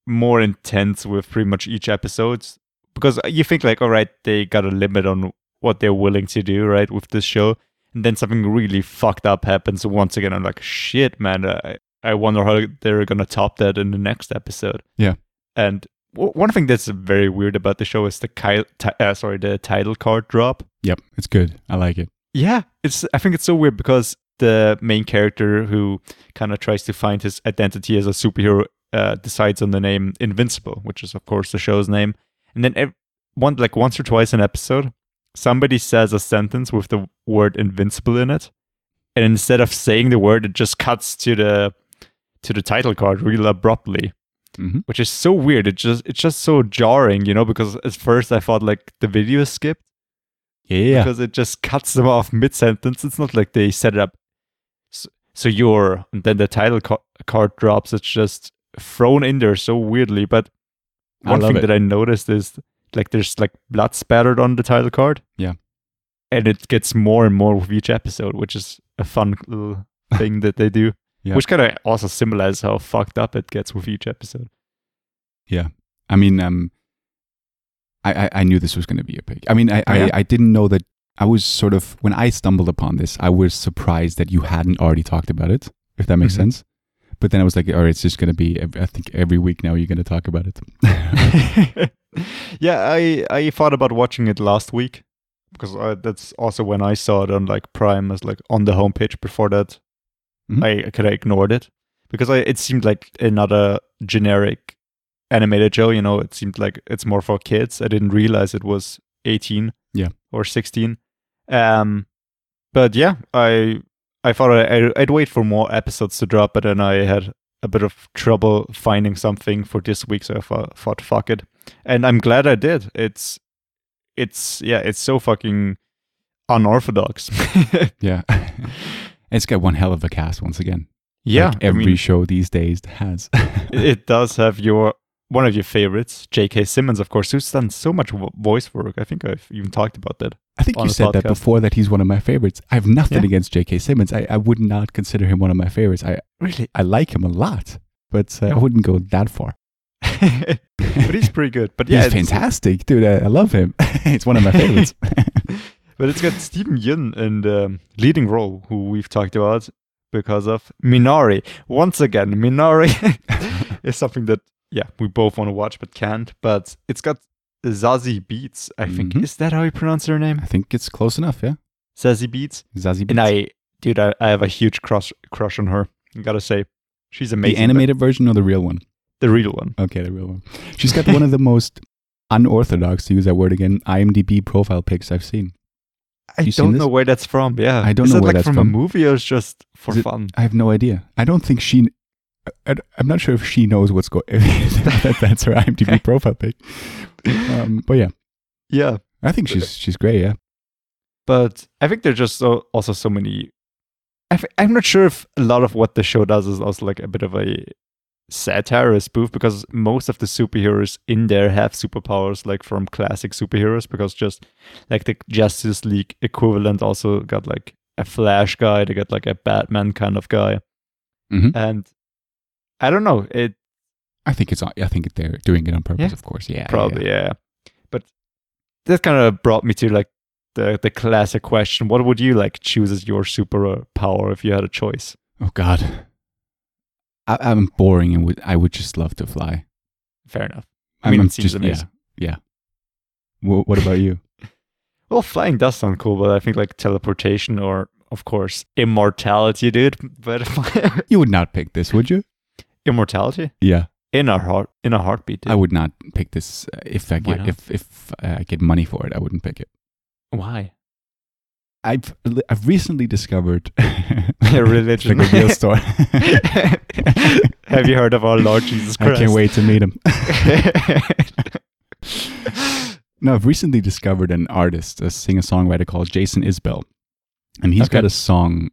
more intense with pretty much each episode because you think like, all right, they got a limit on what they're willing to do, right, with this show, and then something really fucked up happens once again. I'm like, shit, man. I, I wonder how they're gonna top that in the next episode. Yeah. And one thing that's very weird about the show is the ki- ti- uh, sorry the title card drop. Yep, it's good. I like it. Yeah, it's. I think it's so weird because the main character who kind of tries to find his identity as a superhero uh, decides on the name Invincible, which is of course the show's name. And then ev- one like once or twice an episode, somebody says a sentence with the word invincible in it, and instead of saying the word, it just cuts to the to the title card real abruptly hmm which is so weird. It just it's just so jarring, you know, because at first I thought like the video is skipped Yeah. because it just cuts them off mid sentence. It's not like they set it up. So, so you're and then the title ca- card drops. It's just thrown in there so weirdly. But one thing it. that I noticed is like there's like blood spattered on the title card. Yeah. and it gets more and more with each episode, which is a fun little thing that they do. Yeah. Which kind of also symbolizes how fucked up it gets with each episode. Yeah. I mean, um, I, I, I knew this was going to be a pick. I mean, I, yeah? I, I didn't know that. I was sort of, when I stumbled upon this, I was surprised that you hadn't already talked about it, if that makes Mhm. sense. But then I was like, all right, it's just going to be, I think every week now you're going to talk about it. yeah, I I thought about watching it last week because uh, that's also when I saw it on like Prime as like on the homepage. Before that, Mhm. I kind of ignored it because I it seemed like another generic animated show. You know, it seemed like it's more for kids. I didn't realize it was eighteen, Yeah. or sixteen. Um, but yeah, I I thought I, I'd wait for more episodes to drop, but then I had a bit of trouble finding something for this week, so I thought, thought fuck it, and I'm glad I did. It's it's yeah, it's so fucking unorthodox. yeah. it's got one hell of a cast once again. yeah, Like I every mean, show these days has. it does have your one of your favorites, J.K. Simmons, of course, who's done so much voice work. I think I've even talked about that. I think you said that before that he's one of my favorites. I have nothing Yeah. against J.K. Simmons. I, I would not consider him one of my favorites. I Really? I like him a lot, but uh, I wouldn't go that far. but he's pretty good. But yeah, He's fantastic, dude. I, I love him. it's one of my favorites. But it's got Steven Yeun in the leading role, who we've talked about because of Minari. Once again, Minari is something that yeah we both want to watch but can't. But it's got Zazie Beetz. I think Mhm. is that how you pronounce her name? I think it's close enough, yeah. Zazie Beetz. Zazie And I, dude, I, I have a huge crush crush on her. I gotta say, she's amazing. the animated version or the real one? the real one. Okay, the real one. She's got one of the most unorthodox, to use that word again, IMDb profile pics I've seen. I You don't know where that's from. Yeah, I don't is know where like that's from, from. a movie or just for it- fun? I have no idea. I don't think she. I, am not sure if she knows what's going. that that's her IMDb profile pic. Um, but yeah, Yeah, I think she's she's great. Yeah, but I think there's just so, also so many. I I'm not sure if a lot of what the show does is also like a bit of a satire or spoof because most of the superheroes in there have superpowers like from classic superheroes because just like the Justice League equivalent also got like a Flash guy, they got like a Batman kind of guy, Mhm. and I don't know it I think it's. I think they're doing it on purpose. Yeah. Of course. Yeah. probably yeah. yeah. But that kind of brought me to like the the classic question: What would you like choose as your superpower if you had a choice? Oh God. I, I'm boring and would I would just love to fly. Fair enough. I mean, I'm it seems just- amazing. Yeah. yeah. Wha- what about you? Well, flying does sound cool, but I think like teleportation or, of course, immortality, dude. But You would not pick this, would you? immortality Yeah. in a heart in a heartbeat. Dude. I would not pick this if I get if if uh, I get money for it. I wouldn't pick it. Why? I've I've recently discovered A religion. Like a real story. Have you heard of our Lord Jesus Christ? I can't wait to meet him. no, I've recently discovered an artist, a singer-songwriter called Jason Isbell, and he's Okay. got a song.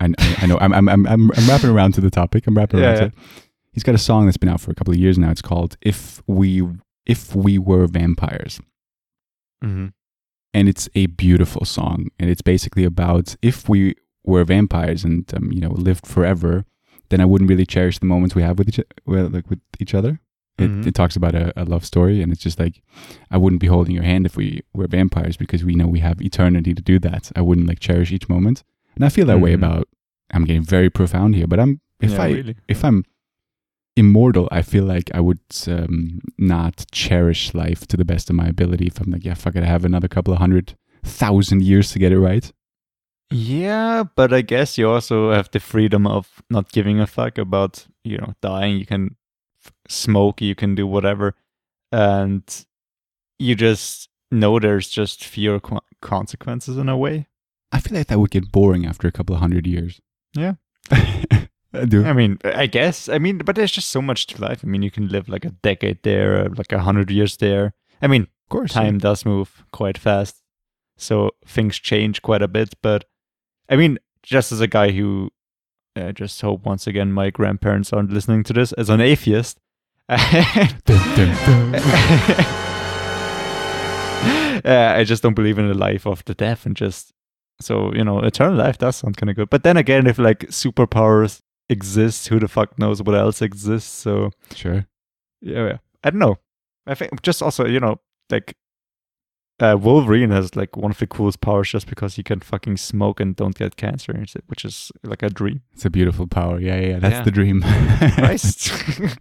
I, I, I know I'm, I'm I'm I'm wrapping around to the topic. I'm wrapping Yeah, around yeah. to it. He's got a song that's been out for a couple of years now. It's called "If We If We Were Vampires." Mhm. And it's a beautiful song and it's basically about if we were vampires and um, you know lived forever then i wouldn't really cherish the moments we have with each well, like with each other it, Mhm. it talks about a, a love story and it's just like i wouldn't be holding your hand if we were vampires because we know we have eternity to do that i wouldn't like cherish each moment and i feel that way Mhm. about i'm getting very profound here but i'm if Yeah, i really. if i'm immortal, I feel like I would um, not cherish life to the best of my ability. If I'm like, yeah, fuck it, I have another couple of hundred thousand years to get it right. Yeah, but I guess you also have the freedom of not giving a fuck about, you know, dying. You can f- smoke, you can do whatever. And you just know there's just fewer co- consequences in a way. I feel like that would get boring after a couple of hundred years. Yeah. I do. I mean, I guess. I mean, but there's just so much to life. I mean, you can live like a decade there, like a hundred years there. I mean, of course, time does move quite fast, so things change quite a bit. But I mean, just as a guy who, I just hope once again my grandparents aren't listening to this as an atheist. uh, I just don't believe in the life of the death, and just so you know, eternal life does sound kind of good. But then again, if like superpowers exist, who the fuck knows what else exists? So Sure. yeah, yeah. I don't know. I think just also you know like uh, Wolverine has like one of the coolest powers just because he can fucking smoke and don't get cancer, which is like a dream. It's a beautiful power. Yeah, yeah, yeah. That's Yeah. the dream. Christ.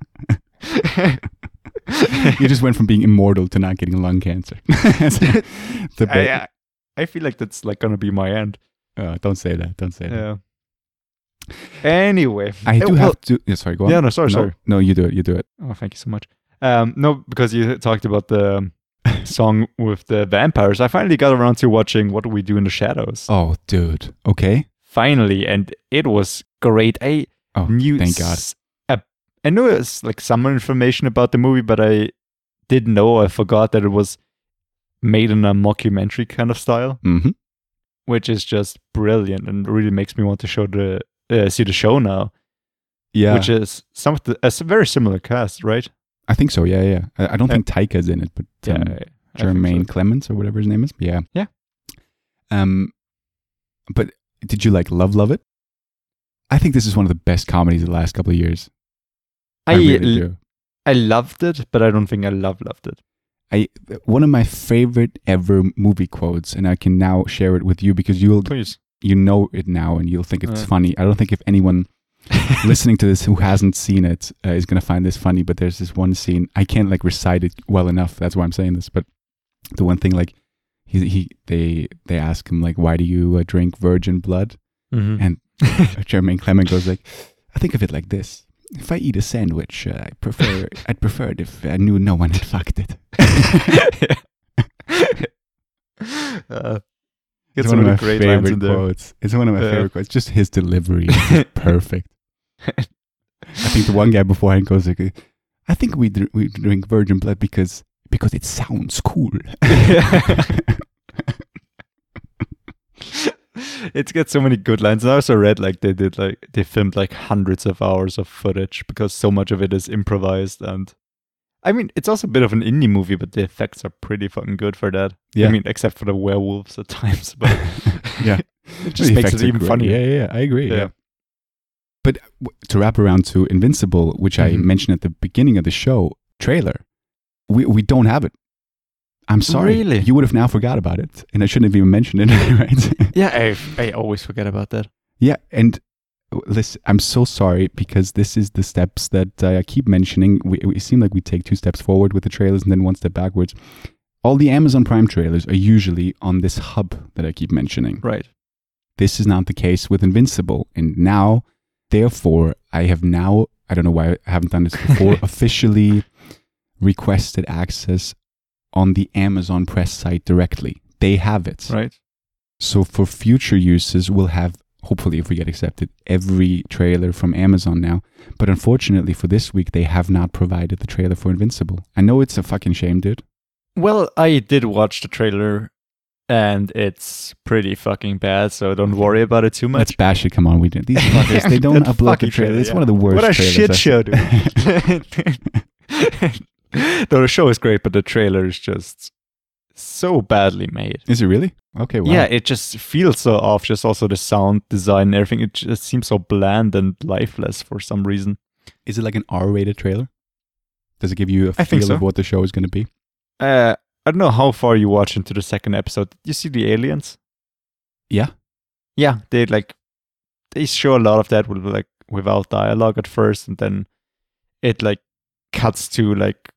you just went from being immortal to not getting lung cancer. the I. I, I feel like that's like gonna be my end. Uh, don't say that. Don't say that. Yeah. Anyway, I Uh, do well- have to. Yeah, sorry. Go on. Yeah, no, sorry, no, sorry. No, you do it. You do it. Oh, thank you so much. Um, no, because you talked about the um, song with the vampires. I finally got around to watching What Do We Do in the Shadows. Oh, dude. Okay. Finally, and it was great. I Oh, knew thank God. s- I knew it was like some information about the movie, but I didn't know. I forgot that it was made in a mockumentary kind of style, Mm-hmm. which is just brilliant and really makes me want to show the uh, see the show now. Yeah. Which is some of the, a very similar cast, right? I think so. Yeah, yeah. I, I don't Uh, think Taika's in it, but um, think Jermaine so. Clements or whatever his name is. Yeah. Yeah. Um, but did you like love love it? I think this is one of the best comedies of the last couple of years. I, I really do. I loved it, but I don't think I love loved it. I one of my favorite ever movie quotes, and I can now share it with you because you'll Please. You know it now and you'll think it's Uh. funny. I don't think if anyone listening to this who hasn't seen it uh, is going to find this funny, but there's this one scene. I can't like recite it well enough. That's why I'm saying this. But the one thing, like, he, he they they ask him like, why do you uh, drink virgin blood? Mhm. And Jermaine Clement goes like, I think of it like this. If I eat a sandwich, uh, I prefer I'd prefer it if I knew no one had fucked it. uh, It's it's one one of my great favorite there. quotes. It's one of my Yeah. favorite quotes. Just his delivery, is perfect. I think the one guy beforehand goes like, "I think we dr- we drink virgin blood because because it sounds cool." it's got so many good lines. And I also read like they did like they filmed like hundreds of hours of footage because so much of it is improvised and I mean it's also a bit of an indie movie, but the effects are pretty fucking good for that. Yeah. I mean, except for the werewolves at times, but yeah, it just The makes it even funnier. Yeah, yeah, yeah, I agree. Yeah. Yeah. But to wrap around to Invincible, which I Mhm. mentioned at the beginning of the show trailer, we we don't have it. I'm sorry. Really? You would have now forgot about it, and I shouldn't have even mentioned it, right? Yeah, I I always forget about that. Yeah, and listen, I'm so sorry because this is the steps that uh, I keep mentioning. We, we seem like we take two steps forward with the trailers and then one step backwards. All the Amazon Prime trailers are usually on this hub that I keep mentioning. Right. This is not the case with Invincible, and now, therefore, I have now I don't know why I haven't done this before officially requested access on the Amazon Press site directly. They have it. Right. So for future uses, we'll have, hopefully, if we get accepted, every trailer from Amazon now. But unfortunately for this week, they have not provided the trailer for Invincible. I know it's a fucking shame, dude. Well, I did watch the trailer and it's pretty fucking bad, so don't worry about it too much. Let's bash it. Come on, we did. These fuckers, they don't upload the trailer. It's yeah. one of the worst What a shit I've show, dude. no, the show is great, but the trailer is just so badly made. Is it really? Okay, wow. Yeah, it just feels so off. Just also the sound design and everything. It just seems so bland and lifeless for some reason. Is it like an R-rated trailer? Does it give you a I feel so. of what the show is going to be? Uh, I don't know how far you watch into the second episode. Did you see the aliens? Yeah. Yeah, they like they show a lot of that with like without dialogue at first, and then it like cuts to like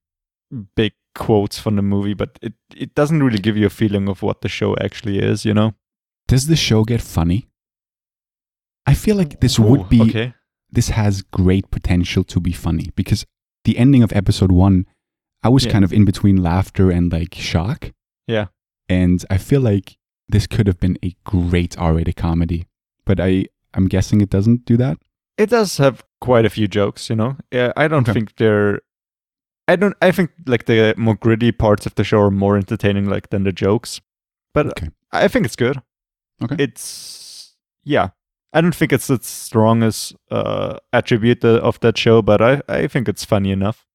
big quotes from the movie, but it it doesn't really give you a feeling of what the show actually is. You know? Does the show get funny? I feel like this would be okay. this has great potential to be funny because the ending of episode one, I was Yeah. kind of in between laughter and like shock. Yeah. And I feel like this could have been a great R-rated comedy, but I I'm guessing it doesn't do that. It does have quite a few jokes. You know? Yeah, I don't Okay. think they're. I don't. I think like the more gritty parts of the show are more entertaining, like than the jokes. But Okay. I think it's good. Okay. It's yeah. I don't think it's its strongest uh, attribute of that show, but I, I think it's funny enough.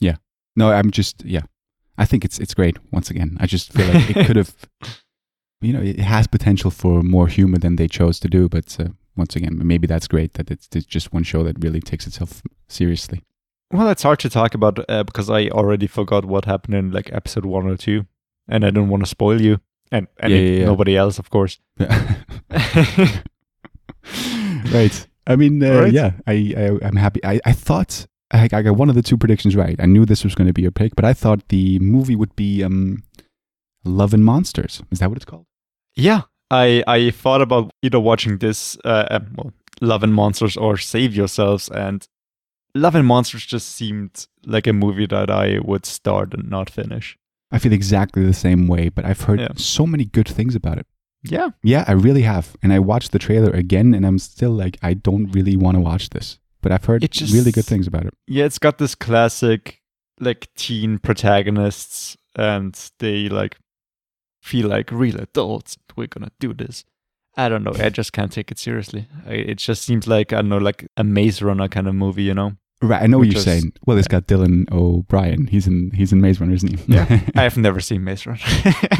Yeah. No, I'm just yeah. I think it's it's great. Once again, I just feel like it could have, you know, it has potential for more humor than they chose to do. But uh, once again, maybe that's great that it's, it's just one show that really takes itself seriously. Well, it's hard to talk about uh, because I already forgot what happened in like episode one or two, and I don't want to spoil you and, and Yeah, yeah, yeah. nobody else, of course. right. I mean, uh, Right. yeah, I, I I'm happy. I, I thought I, I got one of the two predictions right. I knew this was going to be your pick, but I thought the movie would be um, Love and Monsters. Is that what it's called? Yeah, I I thought about either watching this, uh, um, well, Love and Monsters or Save Yourselves, and Love and Monsters just seemed like a movie that I would start and not finish. I feel exactly the same way, but I've heard Yeah. so many good things about it. Yeah, Yeah, I really have. And I watched the trailer again, and I'm still like, I don't really want to watch this. But I've heard just- really good things about it. yeah, it's got this classic like teen protagonists, and they like feel like real adults. We're gonna do this. I don't know. I just can't take it seriously. It just seems like I don't know, like a Maze Runner kind of movie, you know. Right, I know what you're is- saying. Well, it's got Dylan O'Brien. He's in he's in Maze Runner, isn't he? Yeah. I have never seen Maze Runner.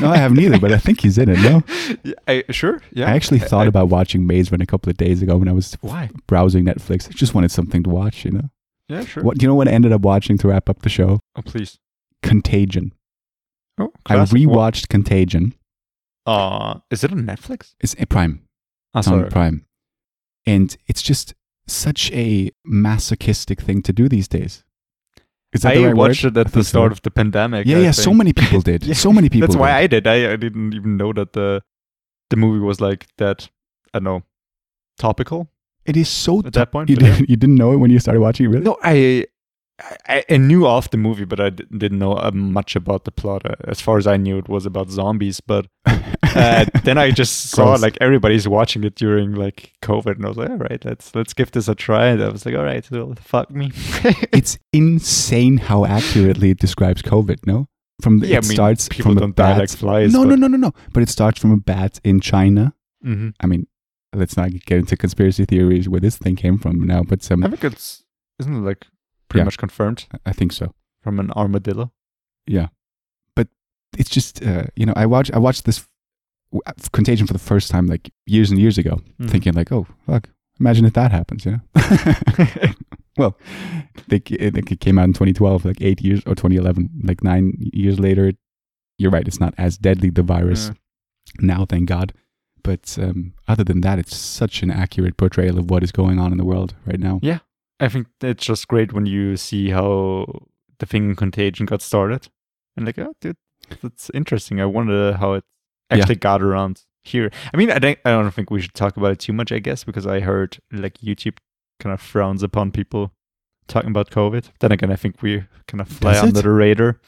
no, I haven't either, but I think he's in it. No, Yeah, I, sure. Yeah. I actually thought I- about watching Maze Runner a couple of days ago when I was Why? browsing Netflix. I just wanted something to watch, you know. Yeah, sure. What do you know? What I ended up watching to wrap up the show? Oh, please. Contagion. Oh, I classic. rewatched Contagion. Uh, is it on Netflix? It's a Prime. Ah, It's on. Prime, and it's just such a masochistic thing to do these days. Is that I the right watched word? it at the think so. start of the pandemic. Yeah, I yeah. So many people did. Yeah, So many people. That's why did. I did. I, I didn't even know that the the movie was like that. I don't know, topical It is so. at that point. You yeah. didn't, you didn't know it when you started watching it, really? No, I, I I knew of the movie, but I d- didn't know uh, much about the plot. Uh, As far as I knew, it was about zombies. But uh, then I just saw like everybody's watching it during like COVID, and I was like, all right, let's let's give this a try. And I was like, all right, well, fuck me. it's insane how accurately it describes COVID. No, from the, Yeah, it I mean, starts people from a don't die bat. like flies, No, no, no, no, no. But it starts from a bat in China. Mhm. I mean, let's not get into conspiracy theories where this thing came from now. But um, I think it's isn't it like pretty Yeah. much confirmed I think so. from an armadillo. Yeah, but it's just uh, you know I watch I watched this uh, Contagion for the first time like years and years ago, Mhm. thinking like, oh fuck, imagine if that happens, you know. well, they, it, it came out in 2012, like eight years or 2011, like nine years later. You're right; it's not as deadly the virus now, thank God. But um, other than that, it's such an accurate portrayal of what is going on in the world right now. Yeah, I think it's just great when you see how the thing in Contagion got started, and like, oh, dude, that's interesting. I wonder how it Yeah. actually got around here. I mean, I don't, I don't think we should talk about it too much. I guess because I heard like YouTube kind of frowns upon people talking about COVID. Then again, I think we kind of fly Does under it? the radar.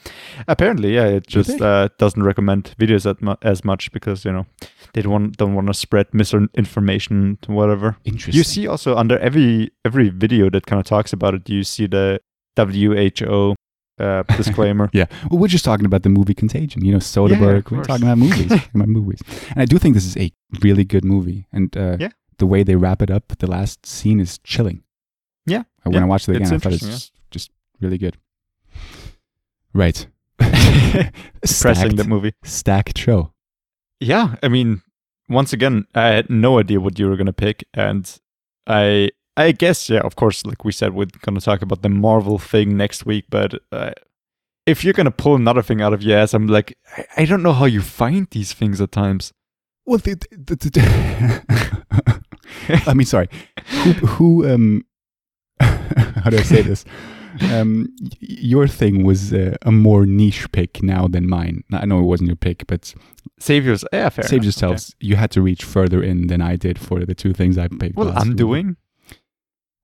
Apparently, yeah, it just uh, doesn't recommend videos at mu- as much because you know they don't want don't want to spread misinformation to whatever. Interesting. You see also under every every video that kind of talks about it, you see the WHO uh, disclaimer. Yeah. Well, we're just talking about the movie Contagion. You know, Soderbergh. Yeah, we're talking about movies. talking about movies. And I do think this is a really good movie. And uh, Yeah. the way they wrap it up, the last scene is chilling. Yeah. When Yeah. I watched it It's again, I thought it's interesting, just really good. Right. Pressing the movie. stacked show. Yeah, I mean, once again, I had no idea what you were gonna pick, and I I guess yeah, of course, like we said, we're gonna talk about the Marvel thing next week, but. Uh, if you're gonna pull another thing out of your ass, I'm like, I, I don't know how you find these things at times. Well, the, the, the, the- I mean, sorry. Who, who um, how do I say this? Um, your thing was uh, a more niche pick now than mine. I know it wasn't your pick, but Save yours, yeah, fair. save enough, yourselves. You had to reach further in than I did for the two things I picked. Well, I'm week.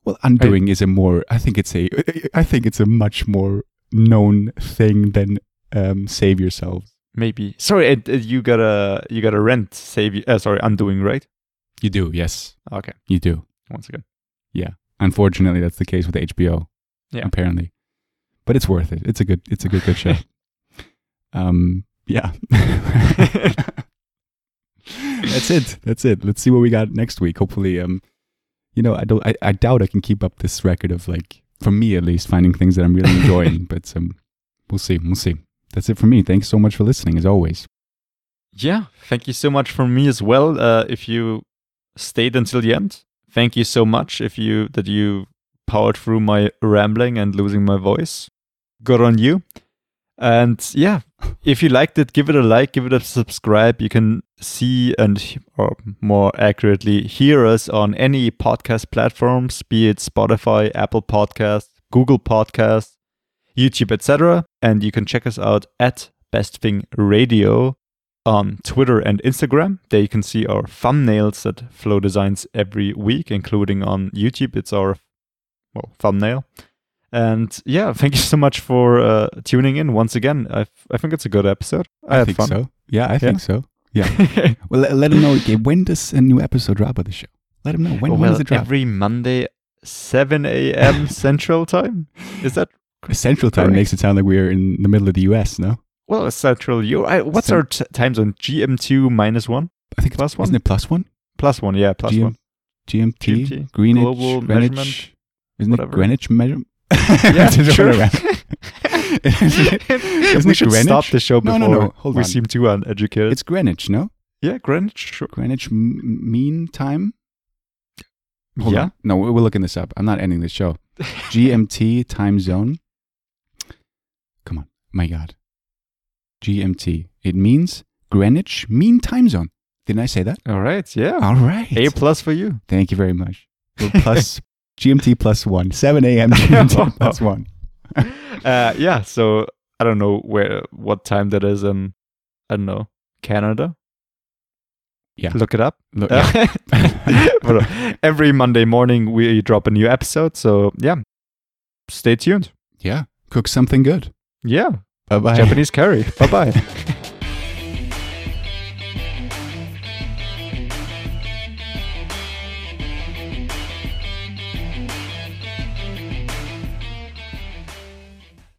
Well, undoing is a more. I think it's a. I think it's a much more known thing than um, save yourselves. Maybe. Sorry, uh, uh, you got a you got a rent save. Uh, sorry, undoing, right? You do, yes, Okay. you do. Once again. Unfortunately, that's the case with HBO. Yeah. Apparently, but it's worth it. It's a good. It's a good good show. um. Yeah. That's it. That's it. Let's see what we got next week. Hopefully, um, you know, I don't. I, I doubt I can keep up this record of like, for me at least, finding things that I'm really enjoying. but um, we'll see. We'll see. That's it for me. Thanks so much for listening, as always. Yeah, thank you so much from me as well. Uh, if you stayed until the end, thank you so much. If you that you powered through my rambling and losing my voice, good on you. And yeah, if you liked it, give it a like, give it a subscribe. You can see and or more accurately hear us on any podcast platforms, be it Spotify, Apple Podcasts, Google Podcasts, YouTube, etc. And you can check us out at Best Thing Radio on Twitter and Instagram. There you can see our thumbnails that Flo designs every week, including on YouTube. It's our well thumbnail. And yeah, thank you so much for uh, tuning in once again. I, I think it's a good episode. I, I think fun. so. Yeah, I Yeah. think so. Yeah. well, let, let them know. Okay, when does a new episode drop of the show? Let them know when. when does it drop? every Monday, 7 a.m. Central Time. Is that Central time correct. makes it sound like we're in the middle of the U.S. No, well? A central. I, what's Cent- our t- time zone? GMT minus one, I think it's- Plus one? Isn't it plus one? plus one. Yeah, plus GM one. GMT, GMT, Greenwich, global Greenwich. measurement, Isn't whatever. it Greenwich measure? Yeah, sure. Isn't we should Greenwich? stop the show before no, no, hold we on. seem too uneducated. It's Greenwich, no? yeah, Greenwich. Sure. Greenwich m- Mean Time. Hold yeah. on. No, we're we're looking this up. I'm not ending this show. GMT time zone. Come on, my God. GMT. It means Greenwich Mean Time Zone. Didn't I say that? All right. Yeah. All right. A plus for you. Thank you very much. Well, plus GMT plus one. 7 a.m. GMT plus one. Uh, yeah. So I don't know where what time that is in I don't know Canada. Yeah. Look it up. Look, Uh, uh, every Monday morning we drop a new episode. So yeah, stay tuned. yeah. Cook something good. Yeah. Bye bye. Japanese curry. bye bye.